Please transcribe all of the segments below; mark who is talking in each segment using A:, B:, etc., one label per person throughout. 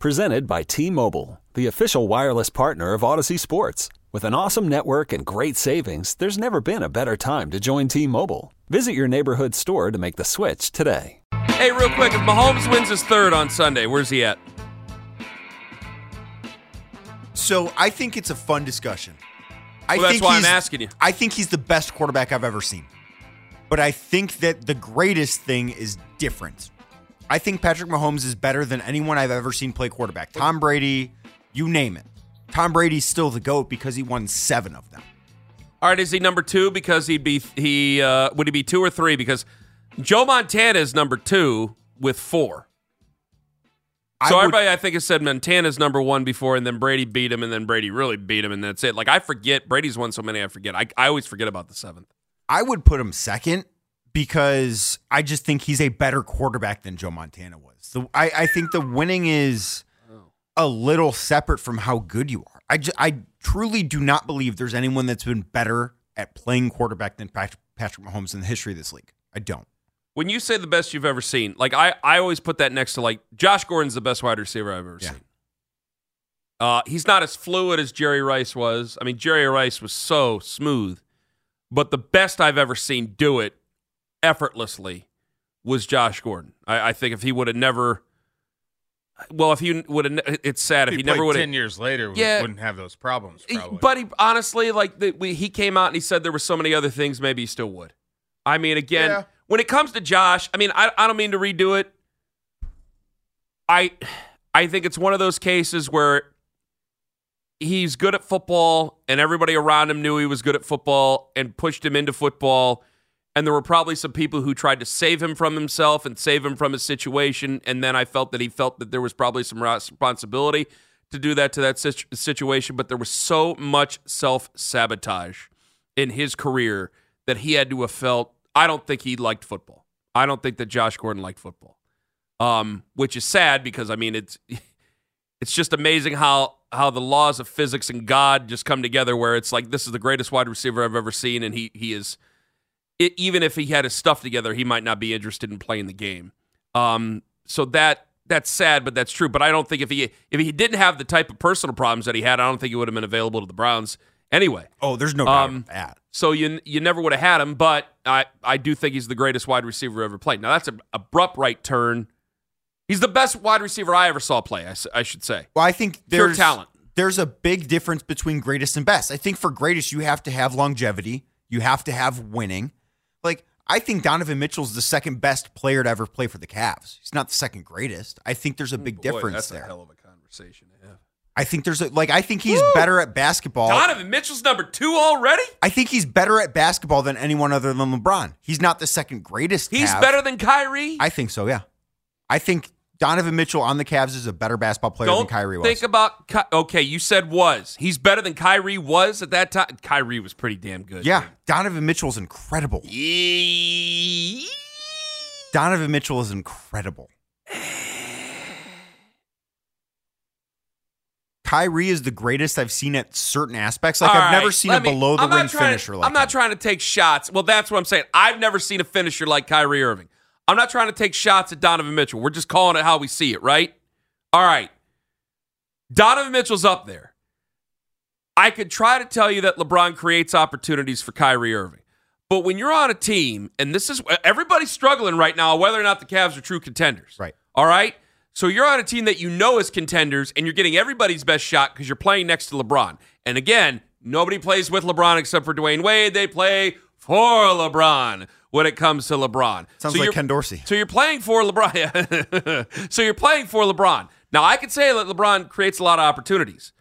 A: Presented by T Mobile, the official wireless partner of Audacy Sports. With an awesome network and great savings, there's never been a better time to join T Mobile. Visit your neighborhood store to make the switch today.
B: Hey, real quick, if Mahomes wins his third on Sunday, where's he at?
C: So I think it's a fun discussion. I
B: Well, that's
C: think
B: why I'm asking you.
C: I think he's the best quarterback I've ever seen. But I think that the greatest thing is different. I think Patrick Mahomes is better than anyone I've ever seen play quarterback. Tom Brady, you name it. Tom Brady's still the GOAT because he won seven of them.
B: All right, is he number two because he'd be he uh, would he be two or three because Joe Montana is number two with four.
C: I
B: So
C: would-
B: everybody I think has said Montana's number one before, and then Brady beat him, and then Brady really beat him, and that's it. Like I forget Brady's won so many, I forget. I, I always forget about the seventh.
C: I would put him second because I just think he's a better quarterback than Joe Montana was. So I, I think the winning is a little separate from how good you are. I, ju- I truly do not believe there's anyone that's been better at playing quarterback than Patrick Mahomes in the history of this league. I don't.
B: When you say the best you've ever seen, like I, I always put that next to like Josh Gordon's the best wide receiver I've ever
C: Yeah.
B: seen. Uh, he's not as fluid as Jerry Rice was. I mean, Jerry Rice was so smooth, but the best I've ever seen do it effortlessly was Josh Gordon. I, I think if he would have never, well, if he would have, it's sad if he,
D: he
B: never would have.
D: ten years later, we
B: Yeah.
D: wouldn't have those problems. Probably.
B: But he honestly, like the, we, he came out and he said there were so many other things. Maybe he still would. I mean, again,
D: Yeah.
B: when it comes to Josh, I mean, I, I don't mean to redo it. I I think it's one of those cases where he's good at football, and everybody around him knew he was good at football and pushed him into football. And there were probably some people who tried to save him from himself and save him from his situation. And then I felt that he felt that there was probably some responsibility to do that to that situation. But there was so much self sabotage in his career that he had to have felt. I don't think he liked football. I don't think that Josh Gordon liked football, um, which is sad because I mean it's it's just amazing how how the laws of physics and God just come together. Where it's like this is the greatest wide receiver I've ever seen, and he he is it, even if he had his stuff together, he might not be interested in playing the game. Um, so that that's sad, but that's true. But I don't think if he if he didn't have the type of personal problems that he had, I don't think he would have been available to the Browns anyway.
C: Oh, there's no doubt
B: Um,
C: that.
B: So you you never would have had him, but I I do think he's the greatest wide receiver ever played. Now that's an abrupt right turn. He's the best wide receiver I ever saw play. I should say.
C: Well, I think
B: Pure
C: there's
B: talent.
C: There's a big difference between greatest and best. I think for greatest, you have to have longevity. You have to have winning. Like I think Donovan Mitchell's the second best player to ever play for the Cavs. He's not the second greatest. I think there's a big difference there.
B: That's a hell of a conversation to have.
C: I think there's a like I think he's better at basketball.
B: Donovan Mitchell's number two already.
C: I think he's better at basketball than anyone other than LeBron. He's not the second greatest.
B: He's
C: Cav.
B: better than Kyrie.
C: I think so. Yeah, I think Donovan Mitchell on the Cavs is a better basketball player
B: Don't
C: than Kyrie was.
B: think about. Ky- Okay, you said was. He's better than Kyrie was at that time. Kyrie was pretty damn good.
C: yeah, Donovan Mitchell's incredible.
B: Yee-
C: Donovan Mitchell is incredible. Kyrie is the greatest I've seen at certain aspects. Like
B: All
C: I've never seen a
B: me-
C: below the
B: I'm
C: ring
B: trying to-
C: finisher. like
B: I'm not trying to take shots. Well, that's what I'm saying. I've never seen a finisher like Kyrie Irving. I'm not trying to take shots at Donovan Mitchell. We're just calling it how we see it, right? All right. Donovan Mitchell's up there. I could try to tell you that LeBron creates opportunities for Kyrie Irving. But when you're on a team, and this is everybody's struggling right now, whether or not the Cavs are true contenders.
C: Right.
B: All right. So you're on a team that you know is contenders, and you're getting everybody's best shot because you're playing next to LeBron. And again, nobody plays with LeBron except for Dwyane Wade. They play for LeBron when it comes to LeBron.
C: Sounds
B: So
C: like Ken Dorsey.
B: So you're playing for LeBron. so you're playing for LeBron. Now I could say that LeBron creates a lot of opportunities.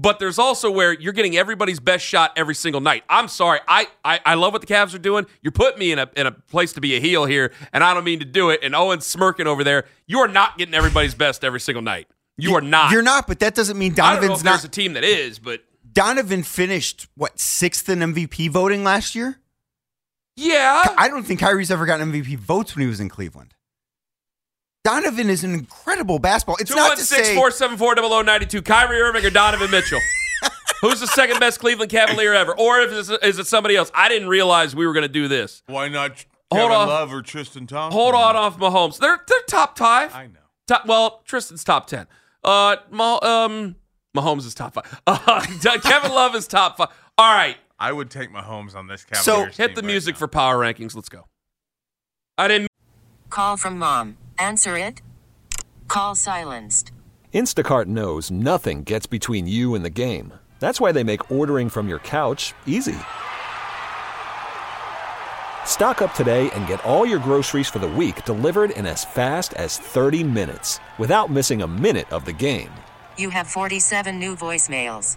B: But there's also where you're getting everybody's best shot every single night. I'm sorry. I, I, I love what the Cavs are doing. You're putting me in a, in a place to be a heel here, and I don't mean to do it. And Owen's smirking over there. You are not getting everybody's best every single night. You are not.
C: You're not, but that doesn't mean
B: I don't know
C: Donovan's not.
B: a team that is, but
C: Donovan finished what sixth in MVP voting last year.
B: Yeah.
C: I don't think Kyrie's ever gotten MVP votes when he was in Cleveland. Donovan is an incredible basketball. It's not to
B: 216
C: say
B: 474 0092. Kyrie Irving or Donovan Mitchell? Who's the second best Cleveland Cavalier ever? Or if it's, is it somebody else? I didn't realize we were going to do this.
D: Why not
B: Hold
D: Kevin
B: on.
D: Love or Tristan Thompson?
B: Hold on off Mahomes. They're they're top five.
D: I know.
B: Top, well, Tristan's top ten. Uh, Mah- um, Mahomes is top five. Uh, Kevin Love is top five. All right,
D: I would take Mahomes on this
C: So,
B: hit
D: team
B: the
D: right
B: music
D: now.
B: for power rankings. Let's go. I didn't.
E: Call from mom. Answer it. Call silenced.
A: Instacart knows nothing gets between you and the game. That's why they make ordering from your couch easy. Stock up today and get all your groceries for the week delivered in as fast as 30 minutes without missing a minute of the game.
E: You have 47 new voicemails.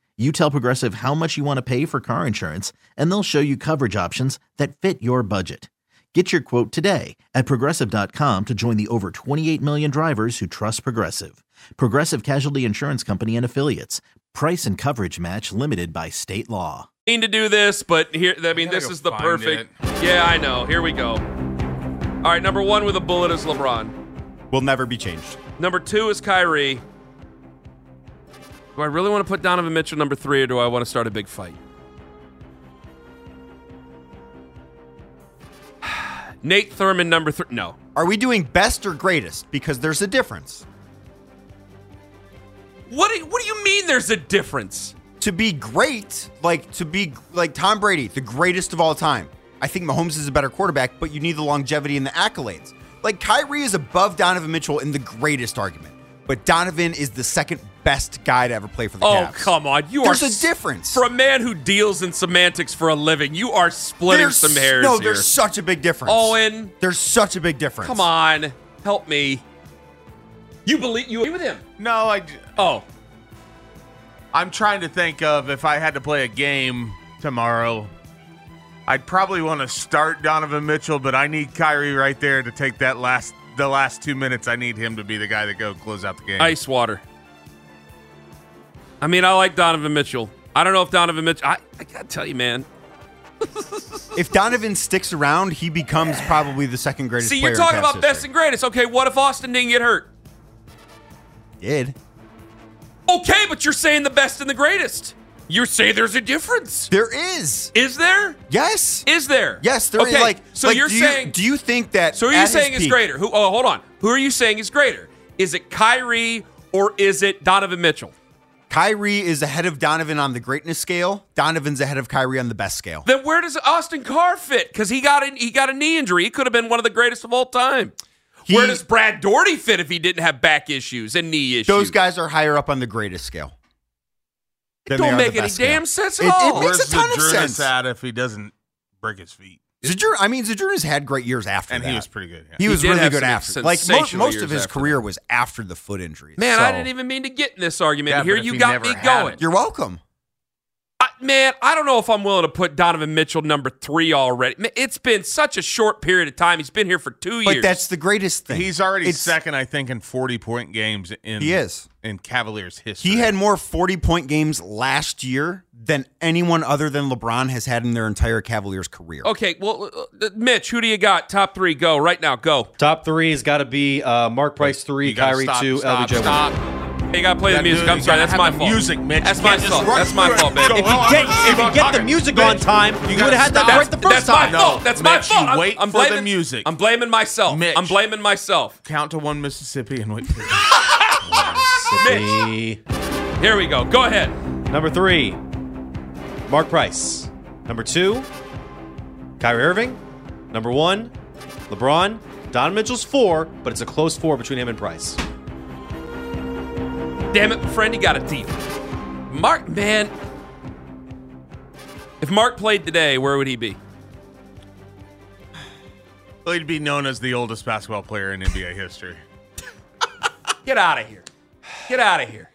F: You tell Progressive how much you want to pay for car insurance, and they'll show you coverage options that fit your budget. Get your quote today at progressive.com to join the over 28 million drivers who trust Progressive. Progressive Casualty Insurance Company and Affiliates. Price and coverage match limited by state law.
B: mean to do this, but here, I mean,
D: gotta
B: this is the
D: find
B: perfect. Yeah, I know. Here we go. All right, number one with a bullet is LeBron.
C: will never be changed.
B: Number two is Kyrie. Do I really want to put Donovan Mitchell number three, or do I want to start a big fight? Nate Thurmond number three. No.
C: Are we doing best or greatest? Because there's a difference.
B: What do you, What do you mean? There's a difference.
C: To be great, like to be like Tom Brady, the greatest of all time. I think Mahomes is a better quarterback, but you need the longevity and the accolades. Like Kyrie is above Donovan Mitchell in the greatest argument, but Donovan is the second best guy to ever play for the
B: Oh
C: Cavs.
B: come on! You
C: There's
B: are
C: a
B: s-
C: difference.
B: for a man who deals in semantics for a living. You are splitting
C: There's-
B: some hairs
C: No,
B: here.
C: there's such a big difference.
B: Owen,
C: There's such a big difference.
B: come on, help me. You believe you agree with him?
D: No, I
B: Oh,
D: I'm trying to think of if I had to play a game tomorrow. I'd probably want to start Donovan Mitchell, but I need Kyrie right there to take that last the last two minutes. I need him to be the guy to go close out the game.
B: ice water. I mean, I like Donovan Mitchell. I don't know if Donovan Mitchell. I, I gotta tell you, man.
C: If Donovan sticks around, he becomes probably the second greatest.
B: See, you're talking about best and greatest. Okay, what if Austin didn't get hurt?
C: Did
B: Okay, but you're saying the best and the greatest. You say there's a difference.
C: there is?
B: Is there?
C: Yes.
B: Is there?
C: Yes, there is.
B: okay,
C: Like,
B: so
C: like,
B: you're
C: do you-
B: saying.
C: do you think that?
B: so are you saying is
C: peak-
B: greater? Who? Oh, hold on. Who are you saying is greater? Is it Kyrie or is it Donovan Mitchell?
C: Kyrie is ahead of Donovan on the greatness scale. Donovan's ahead of Kyrie on the best scale.
B: Then where does Austin Carr fit? Because he got a, he got a knee injury. He could have been one of the greatest of all time.
C: He-
B: where does Brad Daugherty fit if he didn't have back issues and knee issues?
C: Those guys are higher up on the greatest scale. It they
B: don't make any
C: scale.
B: damn sense at
C: It- it
B: all.
C: makes
D: Where's
C: a ton of
D: Zydrunas
C: sense.
D: at if he doesn't break his feet?
C: Zydrunas, I mean, Zydrunas had great years after
D: And
C: that.
D: he was pretty good. yeah.
C: He
B: He
C: was really good
B: some
C: after. Like mo- most of his career
B: that.
C: was after the foot injuries.
B: Man,
C: So-
B: I didn't even mean to get in this argument.
D: Yeah,
B: Here you
D: he
B: got me going.
D: it-
C: You're welcome.
B: I, man, I don't know if I'm willing to put Donovan Mitchell number three already. It's been such a short period of time. He's been here for two
C: But
B: years.
C: that's the greatest thing.
D: He's already
C: It's-
D: second, I think, in 40 point games in
C: He is.
D: in Cavaliers history.
C: He had more 40 point games last year than anyone other than LeBron has had in their entire Cavaliers career.
B: okay. Well, uh, uh, Mitch, who do you got? Top three. Go right now. Go.
G: Top three has got to be uh, Mark Price three,
D: You gotta
G: Kyrie
D: stop,
G: two,
D: stop,
G: LBJ
D: stop.
G: one.
B: You gotta play the music. I'm sorry. That's my fault.
D: music, Mitch.
B: That's my fault. That's my fault, baby.
G: If you get if you get the music on time,
D: you
G: you would have had that
D: stop.
G: right the first
B: That's my
G: time.
D: No,
B: fault. That's my fault.
D: you
B: I'm,
D: wait
B: I'm
D: for the
B: blaming
D: music.
B: I'm blaming myself.
D: Mitch.
B: I'm blaming myself.
D: Count to one, Mississippi, and wait. For
G: Mississippi.
B: Here we go. Go ahead.
G: Number three, Mark Price. Number two, Kyrie Irving. Number one, LeBron. Don Mitchell's four, but it's a close four between him and Price.
B: Damn it, friend, you got it deep. Mark, man. If Mark played today, where would he be?
D: well, he'd be known as the oldest basketball player in NBA history.
B: Get out of here. Get out of here.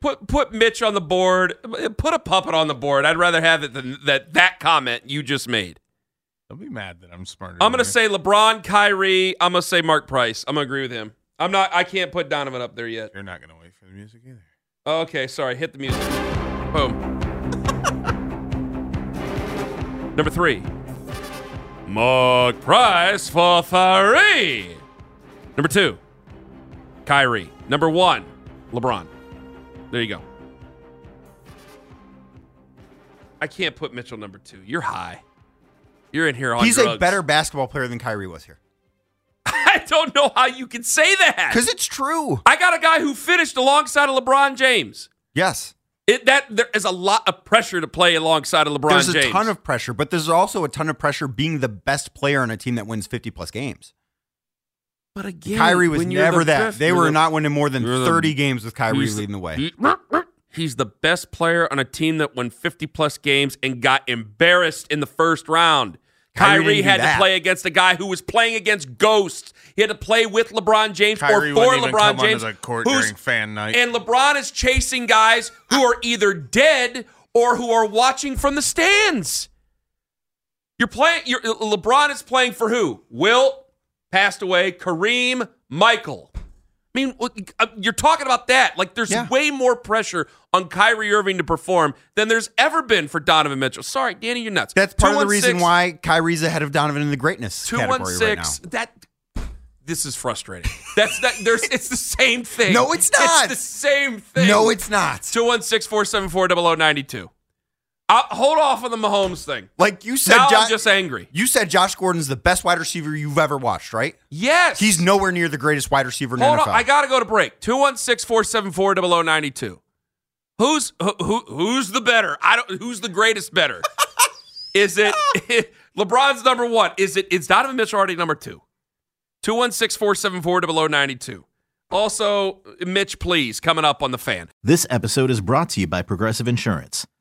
B: Put put Mitch on the board. Put a puppet on the board. I'd rather have it than that that comment you just made.
D: Don't be mad that I'm smarter.
B: I'm gonna say LeBron, Kyrie. I'm gonna say Mark Price. I'm gonna agree with him. I'm not. I can't put Donovan up there yet.
D: you're not gonna wait for the music either.
B: Okay, sorry. Hit the music. Boom. Number three. Mark Price for three. Number two. Kyrie. Number one. LeBron. There you go. I can't put Mitchell number two. You're high. You're in here on
C: He's
B: drugs.
C: a better basketball player than Kyrie was here.
B: I don't know how you can say that.
C: Because it's true.
B: I got a guy who finished alongside of LeBron James.
C: Yes.
B: It that there is a lot of pressure to play alongside of LeBron
C: There's a
B: James.
C: ton of pressure, but there's also a ton of pressure being the best player on a team that wins 50 plus games.
B: but again,
C: Kyrie was never
B: the
C: that.
B: best-
C: they were
B: the-
C: not winning more than
B: you're the-
C: 30 games with Kyrie leading the way.
B: he- he's the best player on a team that won 50 plus games and got embarrassed in the first round.
C: Kyrie
B: Kyrie, had to play against a guy who was playing against ghosts. He had to play with LeBron James
D: Kyrie
B: or for LeBron James.
D: onto the court
B: who's-
D: during fan night.
B: And LeBron is chasing guys who are either dead or who are watching from the stands. You're playing. You're, LeBron is playing for who? Wilt passed away. Kareem, Michael. I mean, uh, you're talking about that. Like, there's
C: Yeah.
B: way more pressure on Kyrie Irving to perform than there's ever been for Donovan Mitchell. Sorry, Danny, you're nuts.
C: That's part of the reason
B: 216
C: why Kyrie's ahead of Donovan in the greatness
B: Two
C: category right now.
B: That this is frustrating. That's that. There's. It's the same thing.
C: No, it's not.
B: It's the same thing.
C: No, it's not.
B: 216 474 0092. I'll hold off on the Mahomes thing.
C: Like you said,
B: Now
C: Jo-
B: I'm just angry.
C: you said Josh Gordon's the best wide receiver you've ever watched, right?
B: Yes.
C: He's nowhere near the greatest wide receiver in
B: Hold
C: the
B: on.
C: NFL.
B: I got to go to break. 216 474 0092. Who's who, who who's the better? I don't who's the greatest better? is it LeBron's number 1? Is it is Donovan Mitchell already number 2? 216 474 0092. Also, Mitch, please, coming up on the fan.
F: This episode is brought to you by Progressive Insurance.